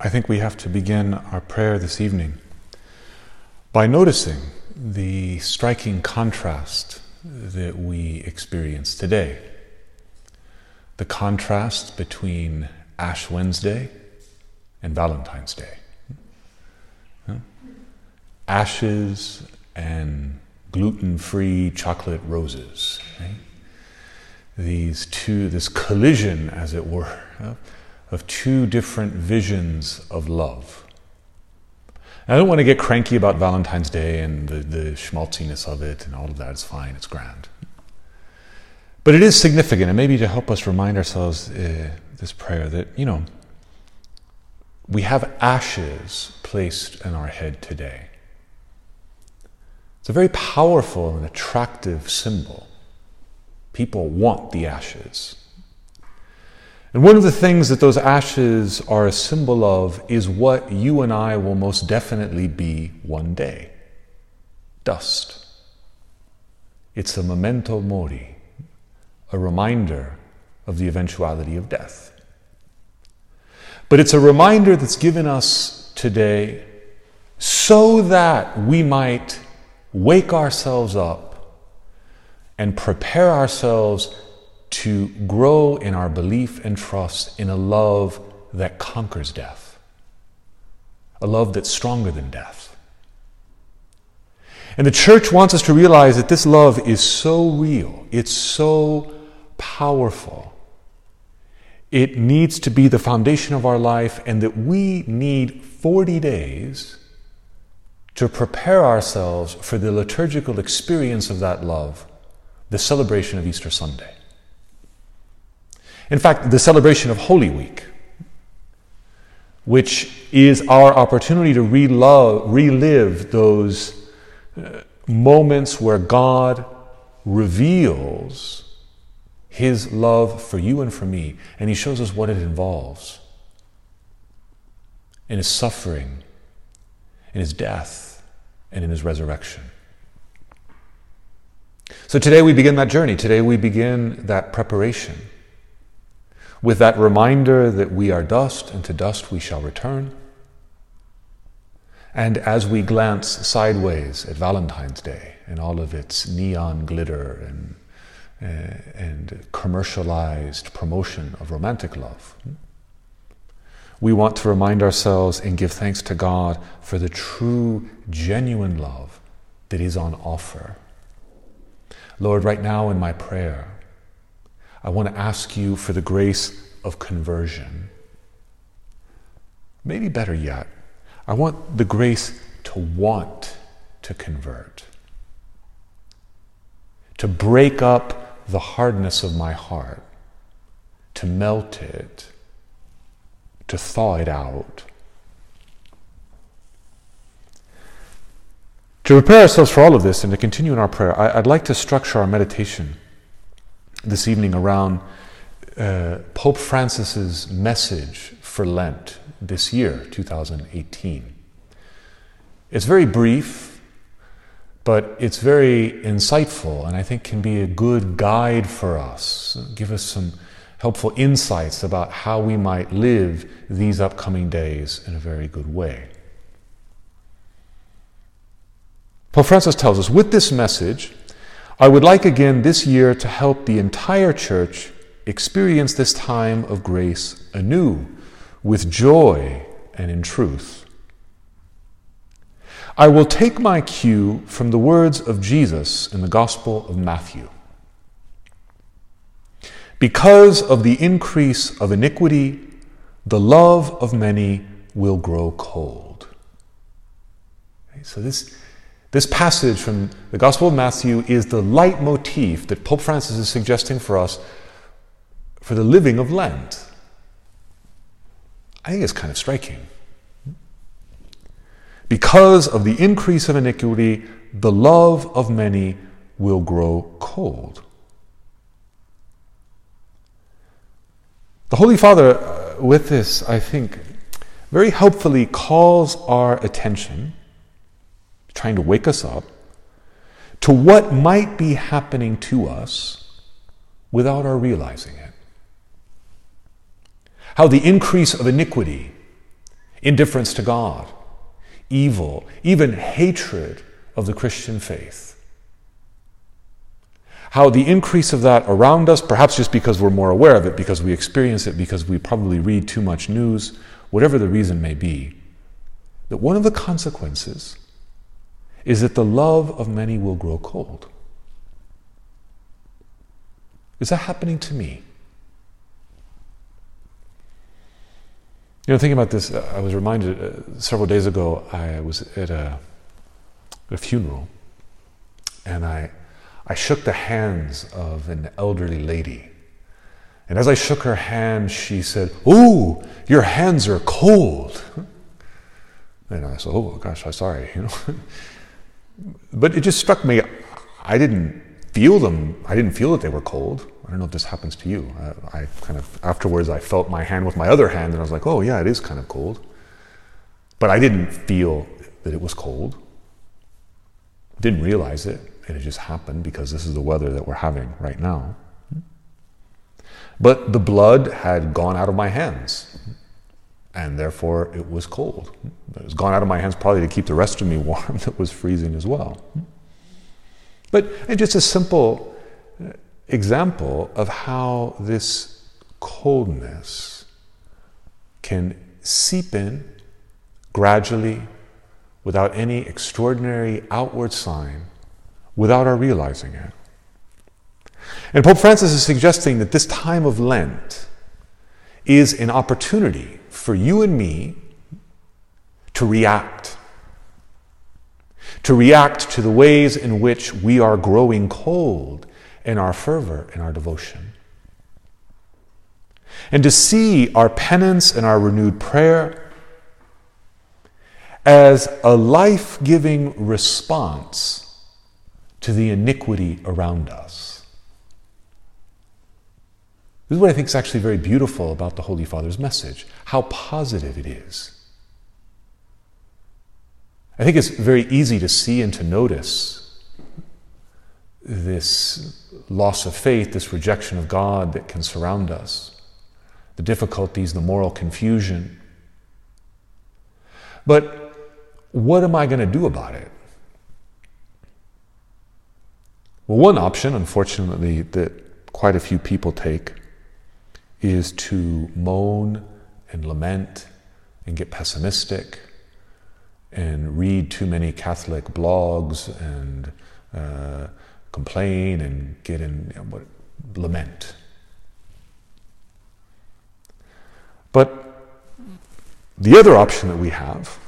I think we have to begin our prayer this evening by noticing the striking contrast that we experience today. The contrast between Ash Wednesday and Valentine's Day. Ashes and gluten free chocolate roses. Right? These two, this collision, as it were of two different visions of love. I don't want to get cranky about Valentine's Day and the, the schmaltziness of it and all of that. It's fine, it's grand. But it is significant, and maybe to help us remind ourselves uh, this prayer that, you know, we have ashes placed in our head today. It's a very powerful and attractive symbol. People want the ashes. And one of the things that those ashes are a symbol of is what you and I will most definitely be one day dust. It's a memento mori, a reminder of the eventuality of death. But it's a reminder that's given us today so that we might wake ourselves up and prepare ourselves to grow in our belief and trust in a love that conquers death, a love that's stronger than death. And the church wants us to realize that this love is so real, it's so powerful. It needs to be the foundation of our life, and that we need 40 days to prepare ourselves for the liturgical experience of that love, the celebration of Easter Sunday. In fact, the celebration of Holy Week, which is our opportunity to relive, those uh, moments where God reveals his love for you and for me, and he shows us what it involves in his suffering, in his death, and in his resurrection. So today we begin that journey. Today we begin that preparation with that reminder that we are dust and to dust we shall return. And as we glance sideways at Valentine's Day and all of its neon glitter and, uh, and commercialized promotion of romantic love, we want to remind ourselves and give thanks to God for the true, genuine love that is on offer. Lord, right now in my prayer, I want to ask you for the grace of conversion. Maybe better yet, I want the grace to want to convert, to break up the hardness of my heart, to melt it, to thaw it out. To prepare ourselves for all of this and to continue in our prayer, I, would like to structure our meditation this evening around uh, Pope Francis's message for Lent this year, 2018. It's very brief, but it's very insightful and I think can be a good guide for us, give us some helpful insights about how we might live these upcoming days in a very good way. Pope Francis tells us with this message, I would like again this year to help the entire church experience this time of grace anew with joy and in truth. I will take my cue from the words of Jesus in the Gospel of Matthew. Because of the increase of iniquity, the love of many will grow cold. So, this this passage from the Gospel of Matthew is the leitmotif that Pope Francis is suggesting for us for the living of Lent. I think it's kind of striking. Because of the increase of iniquity, the love of many will grow cold. The Holy Father, uh, with this, I think, very helpfully calls our attention, trying to wake us up, to what might be happening to us without our realizing it. How the increase of iniquity, indifference to God, evil, even hatred of the Christian faith. How the increase of that around us, perhaps just because we're more aware of it, because we experience it, because we probably read too much news, whatever the reason may be, that one of the consequences is that the love of many will grow cold. Is that happening to me? You know, thinking about this, uh, I was reminded uh, several days ago, I was at a, a funeral and I, I shook the hands of an elderly lady. And as I shook her hand, she said, Ooh, your hands are cold. And I said, Oh gosh, I'm sorry, you know. But it just struck me, I didn't feel them, I didn't feel that they were cold. I don't know if this happens to you. I, I, kind of, afterwards, I felt my hand with my other hand and I was like, oh, yeah, it is kind of cold. But I didn't feel that it was cold. Didn't realize it. And it just happened because this is the weather that we're having right now. But the blood had gone out of my hands. And therefore, it was cold. It was gone out of my hands probably to keep the rest of me warm that was freezing as well. But just a simple uh, example of how this coldness can seep in gradually without any extraordinary outward sign, without our realizing it. And Pope Francis is suggesting that this time of Lent is an opportunity for you and me to react. To react to the ways in which we are growing cold in our fervor, in our devotion. And to see our penance and our renewed prayer as a life giving response to the iniquity around us. This is what I think is actually very beautiful about the Holy Father's message, how positive it is. I think it's very easy to see and to notice this loss of faith, this rejection of God that can surround us, the difficulties, the moral confusion. But what am I going to do about it? Well, one option, unfortunately, that quite a few people take is to moan and lament and get pessimistic and read too many Catholic blogs and uh, complain and get in you know, what, lament. But the other option that we have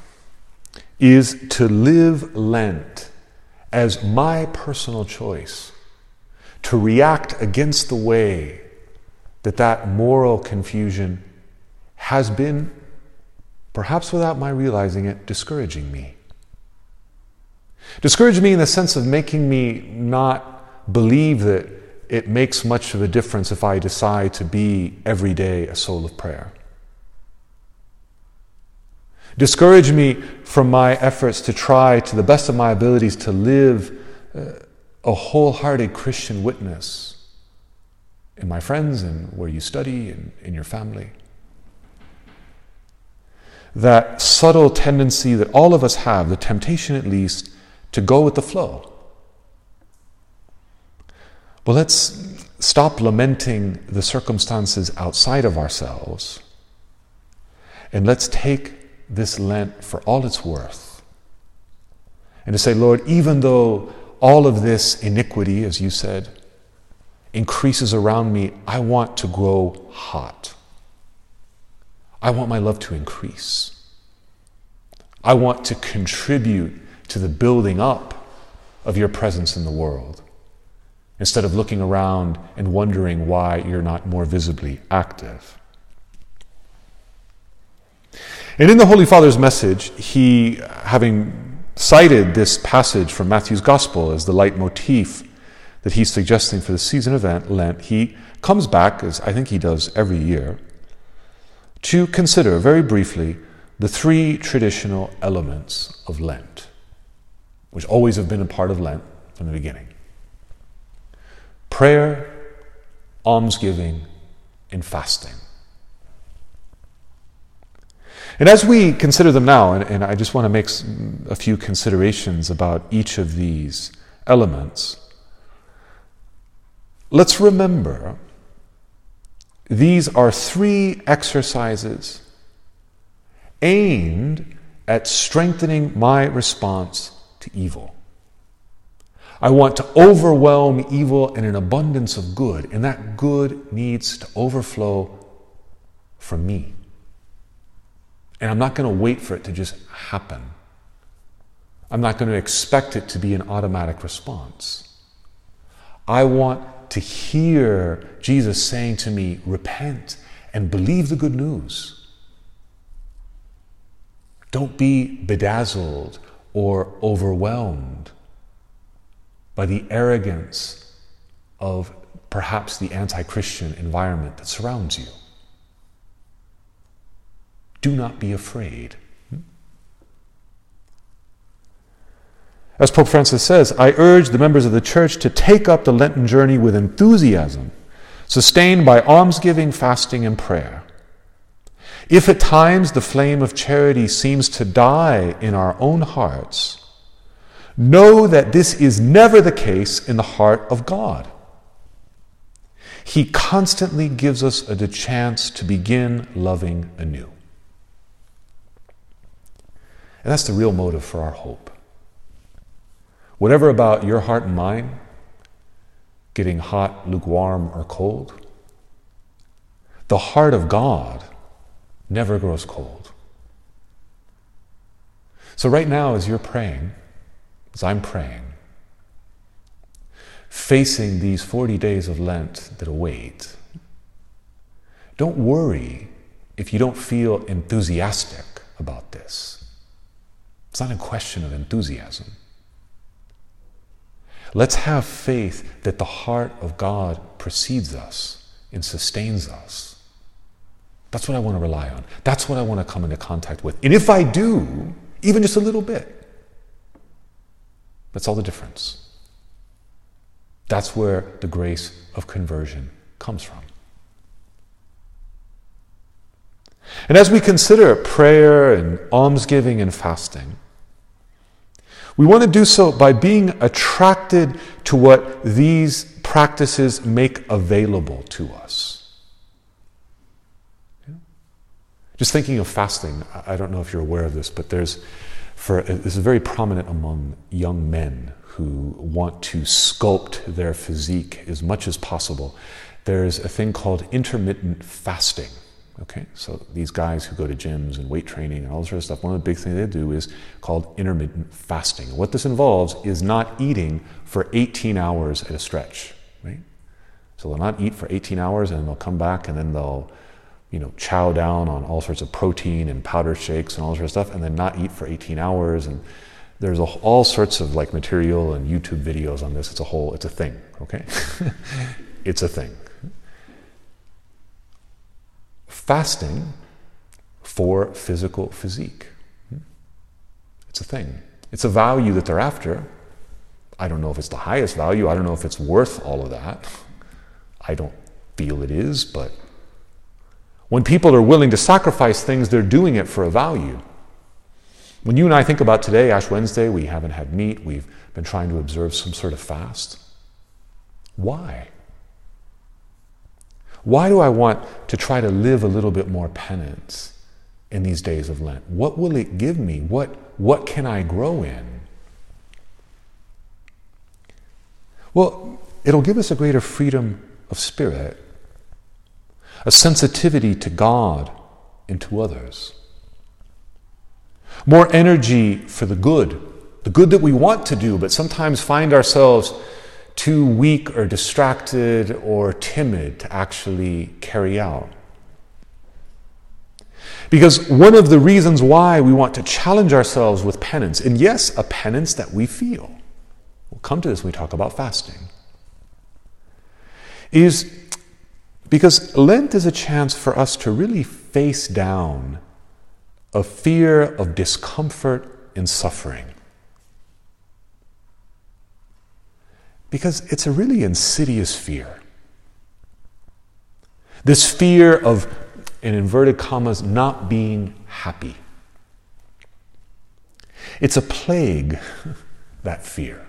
is to live Lent as my personal choice, to react against the way that that moral confusion has been, perhaps without my realizing it, discouraging me. Discourage me in the sense of making me not believe that it makes much of a difference if I decide to be every day a soul of prayer. Discourage me from my efforts to try, to the best of my abilities, to live uh, a wholehearted Christian witness in my friends and where you study and in your family. That subtle tendency that all of us have, the temptation at least, to go with the flow. Well, let's stop lamenting the circumstances outside of ourselves and let's take this Lent for all it's worth. And to say, Lord, even though all of this iniquity, as you said, increases around me, I want to grow hot. I want my love to increase. I want to contribute to the building up of your presence in the world instead of looking around and wondering why you're not more visibly active. And in the Holy Father's message, he, having cited this passage from Matthew's Gospel as the leitmotif that he's suggesting for the season of Lent, he comes back, as I think he does every year, to consider very briefly the three traditional elements of Lent, which always have been a part of Lent from the beginning prayer, almsgiving, and fasting. And as we consider them now, and, and I just want to make a few considerations about each of these elements, let's remember these are three exercises aimed at strengthening my response to evil. I want to overwhelm evil in an abundance of good, and that good needs to overflow from me. And I'm not going to wait for it to just happen. I'm not going to expect it to be an automatic response. I want to hear Jesus saying to me, Repent and believe the good news. Don't be bedazzled or overwhelmed by the arrogance of perhaps the anti Christian environment that surrounds you. Do not be afraid. As Pope Francis says, I urge the members of the Church to take up the Lenten journey with enthusiasm, sustained by almsgiving, fasting, and prayer. If at times the flame of charity seems to die in our own hearts, know that this is never the case in the heart of God. He constantly gives us a chance to begin loving anew. And that's the real motive for our hope. Whatever about your heart and mind, getting hot, lukewarm, or cold, the heart of God never grows cold. So, right now, as you're praying, as I'm praying, facing these 40 days of Lent that await, don't worry if you don't feel enthusiastic about this. It's not a question of enthusiasm. Let's have faith that the heart of God precedes us and sustains us. That's what I want to rely on. That's what I want to come into contact with. And if I do, even just a little bit, that's all the difference. That's where the grace of conversion comes from. And as we consider prayer and almsgiving and fasting, we want to do so by being attracted to what these practices make available to us. Just thinking of fasting, I don't know if you're aware of this, but there's, for uh, this is very prominent among young men who want to sculpt their physique as much as possible. There's a thing called intermittent fasting. Okay, so these guys who go to gyms and weight training and all this sort of stuff, one of the big things they do is called intermittent fasting. What this involves is not eating for 18 hours at a stretch, right? So they'll not eat for 18 hours and they'll come back and then they'll, you know, chow down on all sorts of protein and powder shakes and all sorts of stuff and then not eat for 18 hours. And there's a, all sorts of like material and YouTube videos on this. It's a whole, it's a thing, okay? it's a thing fasting for physical physique. It's a thing. It's a value that they're after. I don't know if it's the highest value. I don't know if it's worth all of that. I don't feel it is, but when people are willing to sacrifice things, they're doing it for a value. When you and I think about today, Ash Wednesday, we haven't had meat, we've been trying to observe some sort of fast. Why? Why do I want to try to live a little bit more penance in these days of Lent? What will it give me? What, what can I grow in? Well, it'll give us a greater freedom of spirit, a sensitivity to God and to others, more energy for the good, the good that we want to do, but sometimes find ourselves too weak or distracted or timid to actually carry out. Because one of the reasons why we want to challenge ourselves with penance, and yes, a penance that we feel, we'll come to this when we talk about fasting, is because Lent is a chance for us to really face down a fear of discomfort and suffering. Because it's a really insidious fear. This fear of, in inverted commas, not being happy. It's a plague, that fear.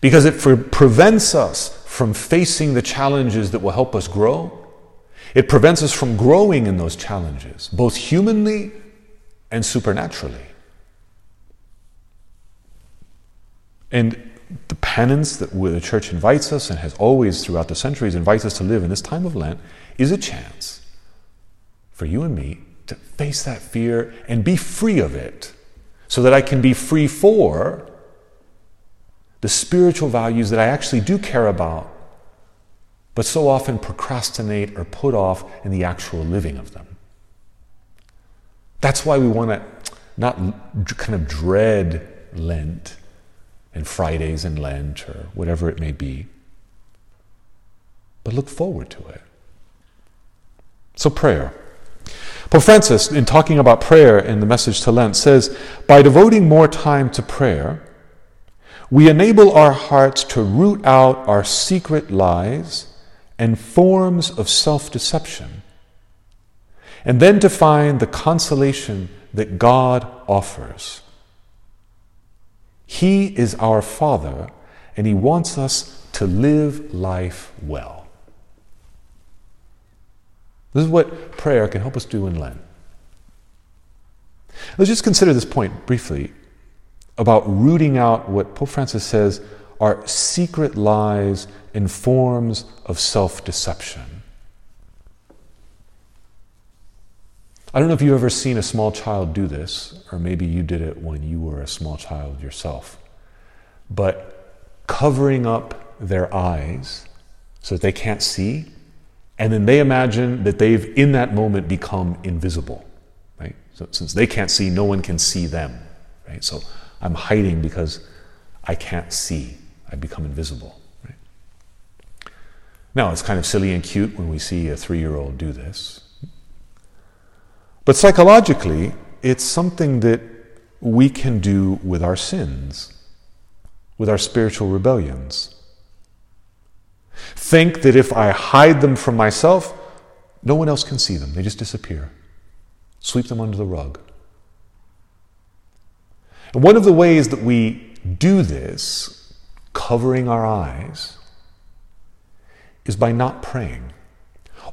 Because it prevents us from facing the challenges that will help us grow. It prevents us from growing in those challenges, both humanly and supernaturally. And the penance that the church invites us and has always throughout the centuries invites us to live in this time of Lent is a chance for you and me to face that fear and be free of it so that I can be free for the spiritual values that I actually do care about, but so often procrastinate or put off in the actual living of them. That's why we want to not kind of dread Lent and Fridays in Lent or whatever it may be, but look forward to it. So, prayer. Pope Francis, in talking about prayer in the message to Lent, says by devoting more time to prayer, we enable our hearts to root out our secret lies and forms of self deception, and then to find the consolation that God offers. He is our Father, and He wants us to live life well. This is what prayer can help us do in Lent. Let's just consider this point briefly about rooting out what Pope Francis says are secret lies and forms of self deception. I don't know if you've ever seen a small child do this, or maybe you did it when you were a small child yourself. But covering up their eyes so that they can't see, and then they imagine that they've, in that moment, become invisible. Right? So since they can't see, no one can see them. Right? So I'm hiding because I can't see. I become invisible. Right? Now, it's kind of silly and cute when we see a three year old do this. But psychologically, it's something that we can do with our sins, with our spiritual rebellions. Think that if I hide them from myself, no one else can see them. They just disappear. Sweep them under the rug. And one of the ways that we do this, covering our eyes, is by not praying,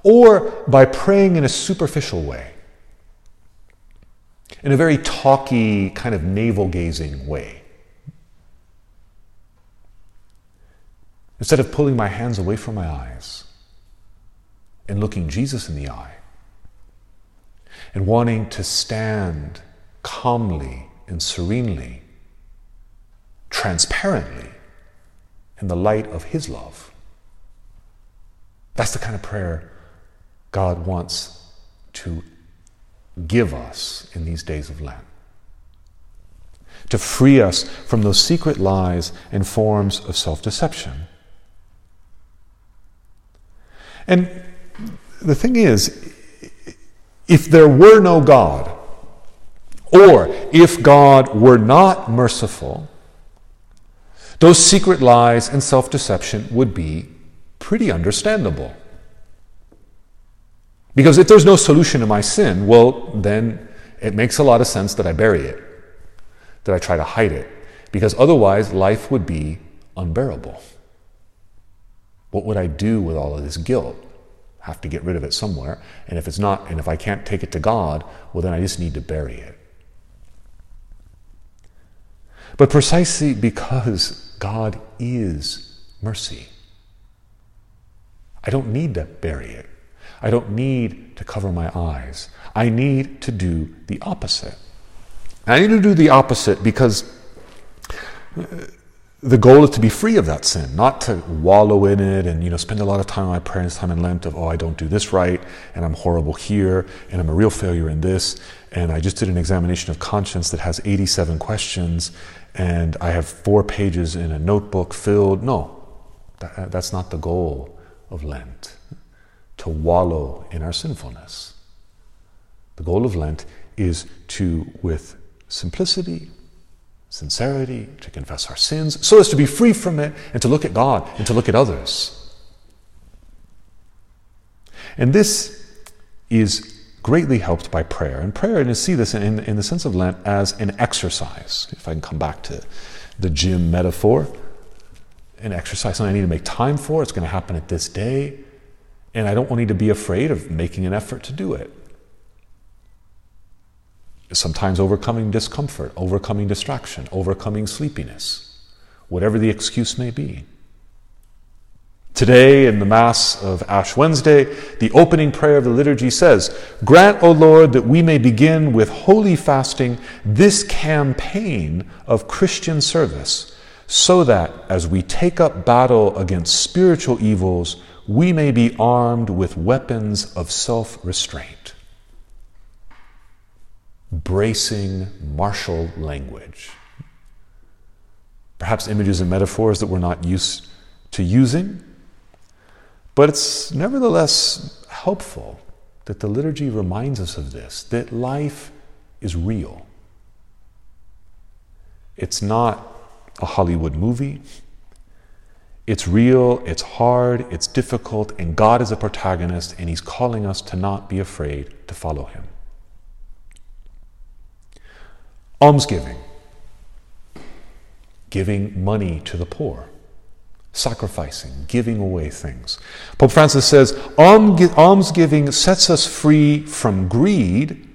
or by praying in a superficial way in a very talky, kind of navel gazing way. Instead of pulling my hands away from my eyes and looking Jesus in the eye and wanting to stand calmly and serenely, transparently in the light of His love. That's the kind of prayer God wants to give us in these days of Lent. To free us from those secret lies and forms of self deception. And the thing is, if there were no God, or if God were not merciful, those secret lies and self deception would be pretty understandable. Because if there's no solution to my sin, well, then it makes a lot of sense that I bury it, that I try to hide it, because otherwise life would be unbearable. What would I do with all of this guilt? Have to get rid of it somewhere. And if it's not, and if I can't take it to God, well, then I just need to bury it. But precisely because God is mercy, I don't need to bury it. I don't need to cover my eyes. I need to do the opposite. I need to do the opposite because uh, the goal is to be free of that sin, not to wallow in it and you know spend a lot of time on my prayers, time in Lent of oh I don't do this right and I'm horrible here and I'm a real failure in this and I just did an examination of conscience that has 87 questions and I have four pages in a notebook filled. No, that, that's not the goal of Lent. To wallow in our sinfulness. The goal of Lent is to, with simplicity, sincerity, to confess our sins, so as to be free from it and to look at God and to look at others. And this is greatly helped by prayer. And prayer, and you see this in, in the sense of Lent as an exercise. If I can come back to the gym metaphor, an exercise, something I need to make time for. It's going to happen at this day. And I don't need to be afraid of making an effort to do it sometimes overcoming discomfort, overcoming distraction, overcoming sleepiness, whatever the excuse may be. Today, in the Mass of Ash Wednesday, the opening prayer of the liturgy says, Grant, O Lord, that we may begin with holy fasting this campaign of Christian service, so that as we take up battle against spiritual evils, we may be armed with weapons of self restraint bracing, martial language. Perhaps images and metaphors that we're not used to using, but it's nevertheless helpful that the liturgy reminds us of this that life is real. It's not a Hollywood movie. It's real, it's hard, it's difficult, and God is a protagonist, and He's calling us to not be afraid to follow Him. Almsgiving, giving money to the poor, sacrificing, giving away things. Pope Francis says almsgiving sets us free from greed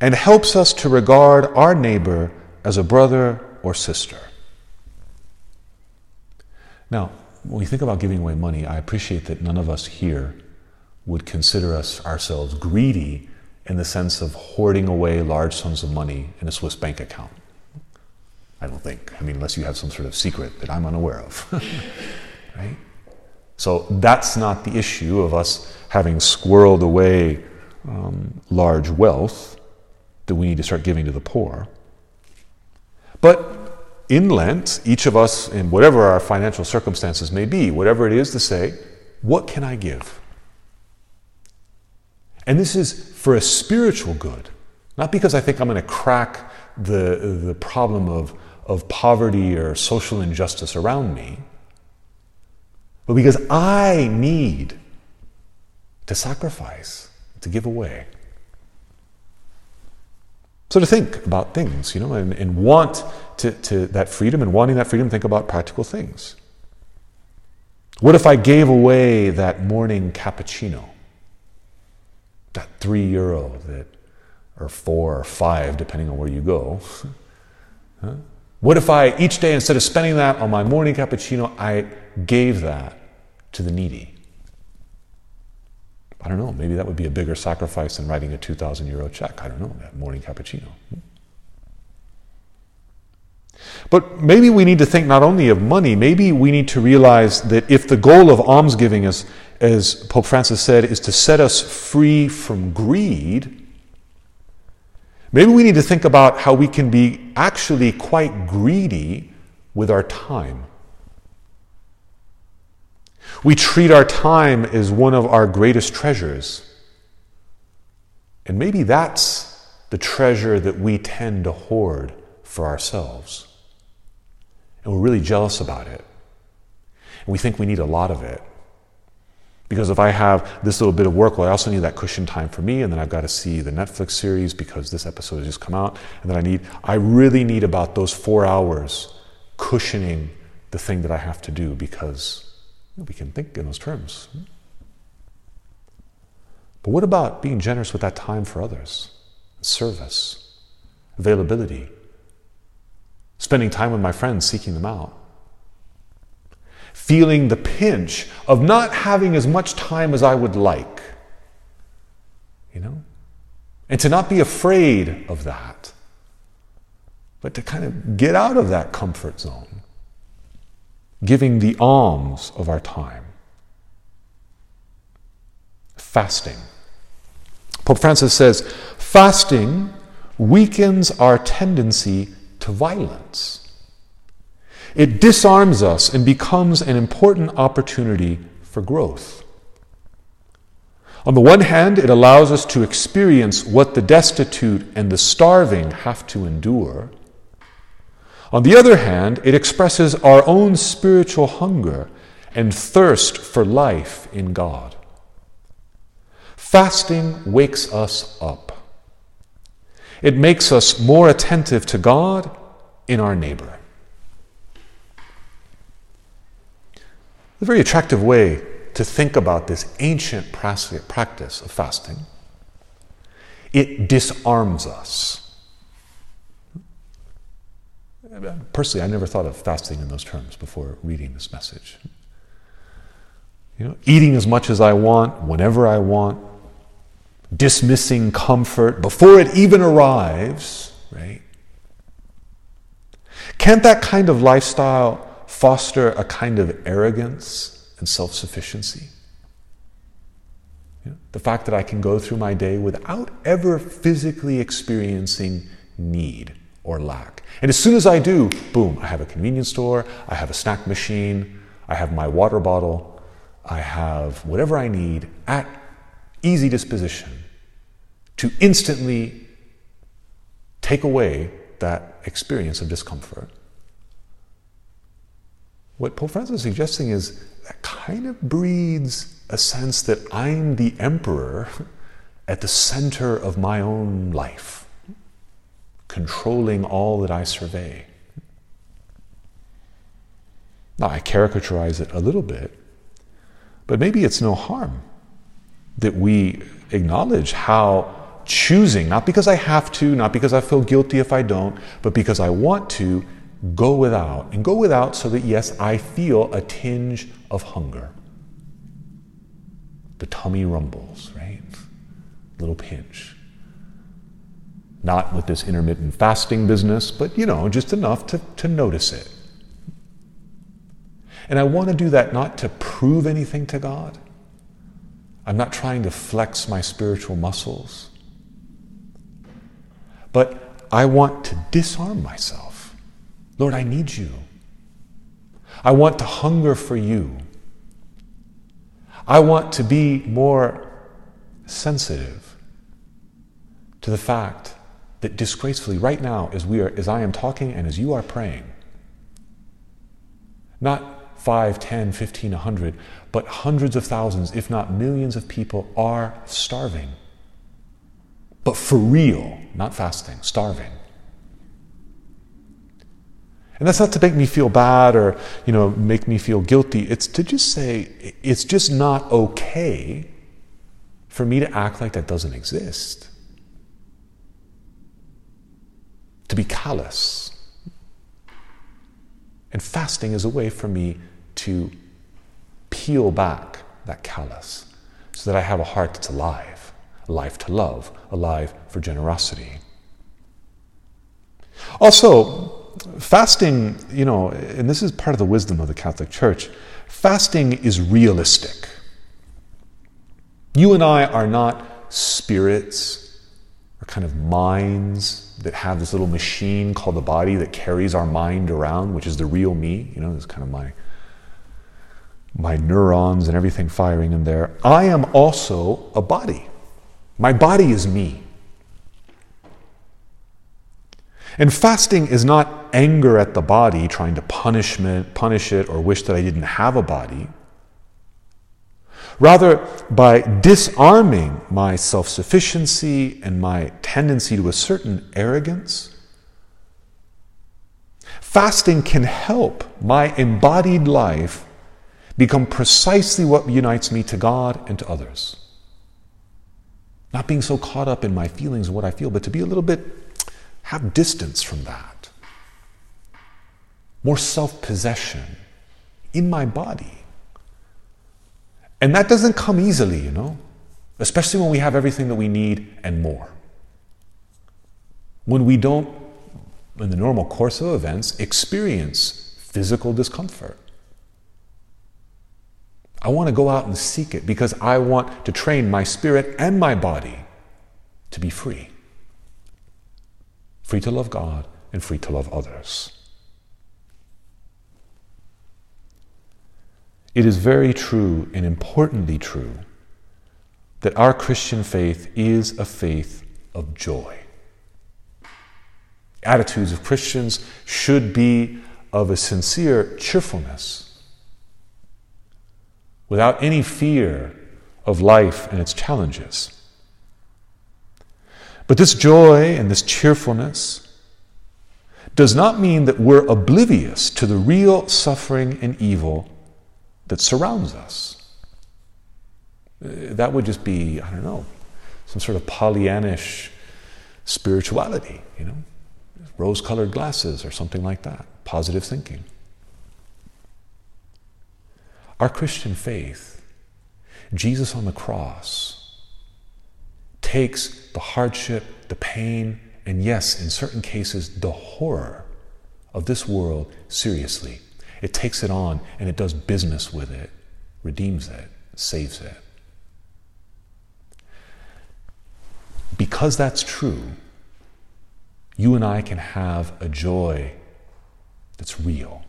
and helps us to regard our neighbor as a brother or sister. Now, when we think about giving away money, I appreciate that none of us here would consider us ourselves greedy in the sense of hoarding away large sums of money in a Swiss bank account. I don't think. I mean, unless you have some sort of secret that I'm unaware of. right? So that's not the issue of us having squirreled away um, large wealth that we need to start giving to the poor. But in Lent, each of us, in whatever our financial circumstances may be, whatever it is to say, what can I give? And this is for a spiritual good, not because I think I'm going to crack the, the problem of, of poverty or social injustice around me, but because I need to sacrifice, to give away. So to think about things, you know, and, and want to, to that freedom and wanting that freedom, think about practical things. What if I gave away that morning cappuccino? that three euro that, or four or five, depending on where you go. huh? What if I, each day, instead of spending that on my morning cappuccino, I gave that to the needy? I don't know, maybe that would be a bigger sacrifice than writing a 2,000 euro check. I don't know, that morning cappuccino. But maybe we need to think not only of money, maybe we need to realize that if the goal of almsgiving is, as Pope Francis said, is to set us free from greed, maybe we need to think about how we can be actually quite greedy with our time. We treat our time as one of our greatest treasures. And maybe that's the treasure that we tend to hoard for ourselves. And we're really jealous about it. And we think we need a lot of it. Because if I have this little bit of work, well, I also need that cushion time for me, and then I've got to see the Netflix series because this episode has just come out, and then I need, I really need about those four hours cushioning the thing that I have to do because we can think in those terms. But what about being generous with that time for others? Service, availability, spending time with my friends, seeking them out. Feeling the pinch of not having as much time as I would like. You know? And to not be afraid of that, but to kind of get out of that comfort zone giving the alms of our time. Fasting. Pope Francis says fasting weakens our tendency to violence. It disarms us and becomes an important opportunity for growth. On the one hand, it allows us to experience what the destitute and the starving have to endure. On the other hand, it expresses our own spiritual hunger and thirst for life in God. Fasting wakes us up. It makes us more attentive to God in our neighbor. A very attractive way to think about this ancient practice of fasting. It disarms us. Personally, I never thought of fasting in those terms before reading this message. You know, eating as much as I want, whenever I want, dismissing comfort before it even arrives, right? Can't that kind of lifestyle foster a kind of arrogance and self sufficiency? You know, the fact that I can go through my day without ever physically experiencing need or lack. And as soon as I do, boom, I have a convenience store, I have a snack machine, I have my water bottle, I have whatever I need at easy disposition to instantly take away that experience of discomfort. What Pope Francis is suggesting is that kind of breeds a sense that I'm the emperor at the center of my own life, controlling all that I survey. Now, I caricaturize it a little bit, but maybe it's no harm that we acknowledge how choosing, not because I have to, not because I feel guilty if I don't, but because I want to, go without. And go without so that, yes, I feel a tinge of hunger. The tummy rumbles, right? Little pinch. Not with this intermittent fasting business, but you know, just enough to, to notice it. And I want to do that not to prove anything to God. I'm not trying to flex my spiritual muscles. But I want to disarm myself. Lord, I need you. I want to hunger for you. I want to be more sensitive to the fact that disgracefully, right now, as, we are, as I am talking and as you are praying, not 5, 10, 15, 100, but hundreds of thousands, if not millions of people are starving but for real, not fasting, starving. And that's not to make me feel bad or, you know, make me feel guilty. It's to just say it's just not okay for me to act like that doesn't exist. To be callous. And fasting is a way for me to peel back that callous so that I have a heart that's alive life to love, alive for generosity. Also, fasting, you know, and this is part of the wisdom of the Catholic Church, fasting is realistic. You and I are not spirits or kind of minds that have this little machine called the body that carries our mind around, which is the real me. You know, this kind of my my neurons and everything firing in there. I am also a body. My body is me. And fasting is not anger at the body, trying to punishment, punish it or wish that I didn't have a body. Rather, by disarming my self sufficiency and my tendency to a certain arrogance, fasting can help my embodied life become precisely what unites me to God and to others. Not being so caught up in my feelings and what I feel, but to be a little bit, have distance from that. More self possession in my body. And that doesn't come easily, you know, especially when we have everything that we need and more. When we don't, in the normal course of events, experience physical discomfort. I want to go out and seek it because I want to train my spirit and my body to be free. Free to love God and free to love others. It is very true and importantly true that our Christian faith is a faith of joy. Attitudes of Christians should be of a sincere cheerfulness, without any fear of life and its challenges. But this joy and this cheerfulness does not mean that we're oblivious to the real suffering and evil that surrounds us. Uh, that would just be, I don't know, some sort of Pollyannish spirituality, you know, rose colored glasses or something like that, positive thinking. Our Christian faith, Jesus on the cross, takes the hardship, the pain, and yes, in certain cases, the horror of this world seriously. It takes it on and it does business with it, redeems it, saves it. Because that's true, you and I can have a joy that's real,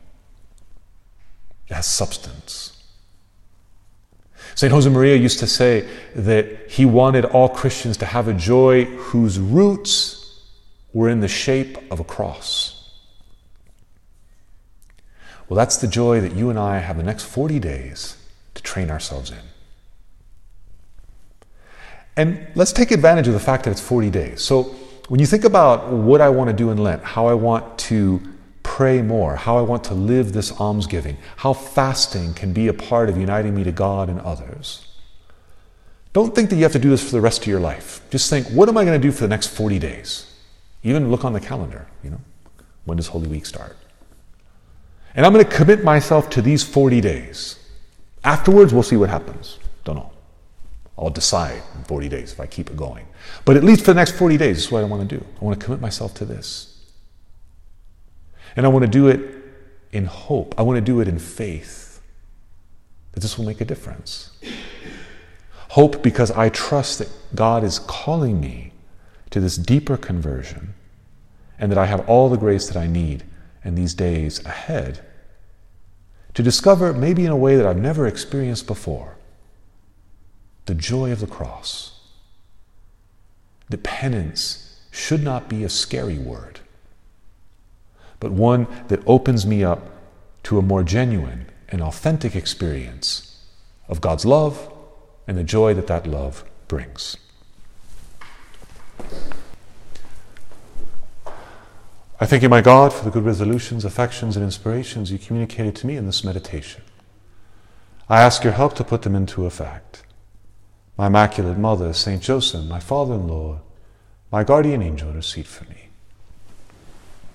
it has substance. St. Josemaria used to say that he wanted all Christians to have a joy whose roots were in the shape of a cross. Well, that's the joy that you and I have the next 40 days to train ourselves in. And let's take advantage of the fact that it's 40 days. So, when you think about what I want to do in Lent, how I want to pray more, how I want to live this almsgiving, how fasting can be a part of uniting me to God and others, don't think that you have to do this for the rest of your life. Just think, what am I going to do for the next 40 days? Even look on the calendar, you know. When does Holy Week start? And I'm going to commit myself to these 40 days. Afterwards, we'll see what happens. Don't know. I'll decide in 40 days if I keep it going. But at least for the next 40 days, this is what I want to do. I want to commit myself to this. And I want to do it in hope. I want to do it in faith that this will make a difference. Hope because I trust that God is calling me to this deeper conversion and that I have all the grace that I need and these days ahead to discover, maybe in a way that I've never experienced before, the joy of the cross. The penance should not be a scary word, but one that opens me up to a more genuine and authentic experience of God's love and the joy that that love brings. I thank you, my God, for the good resolutions, affections, and inspirations you communicated to me in this meditation. I ask your help to put them into effect. My Immaculate Mother, Saint Joseph, my father in law, my guardian angel, intercede for me.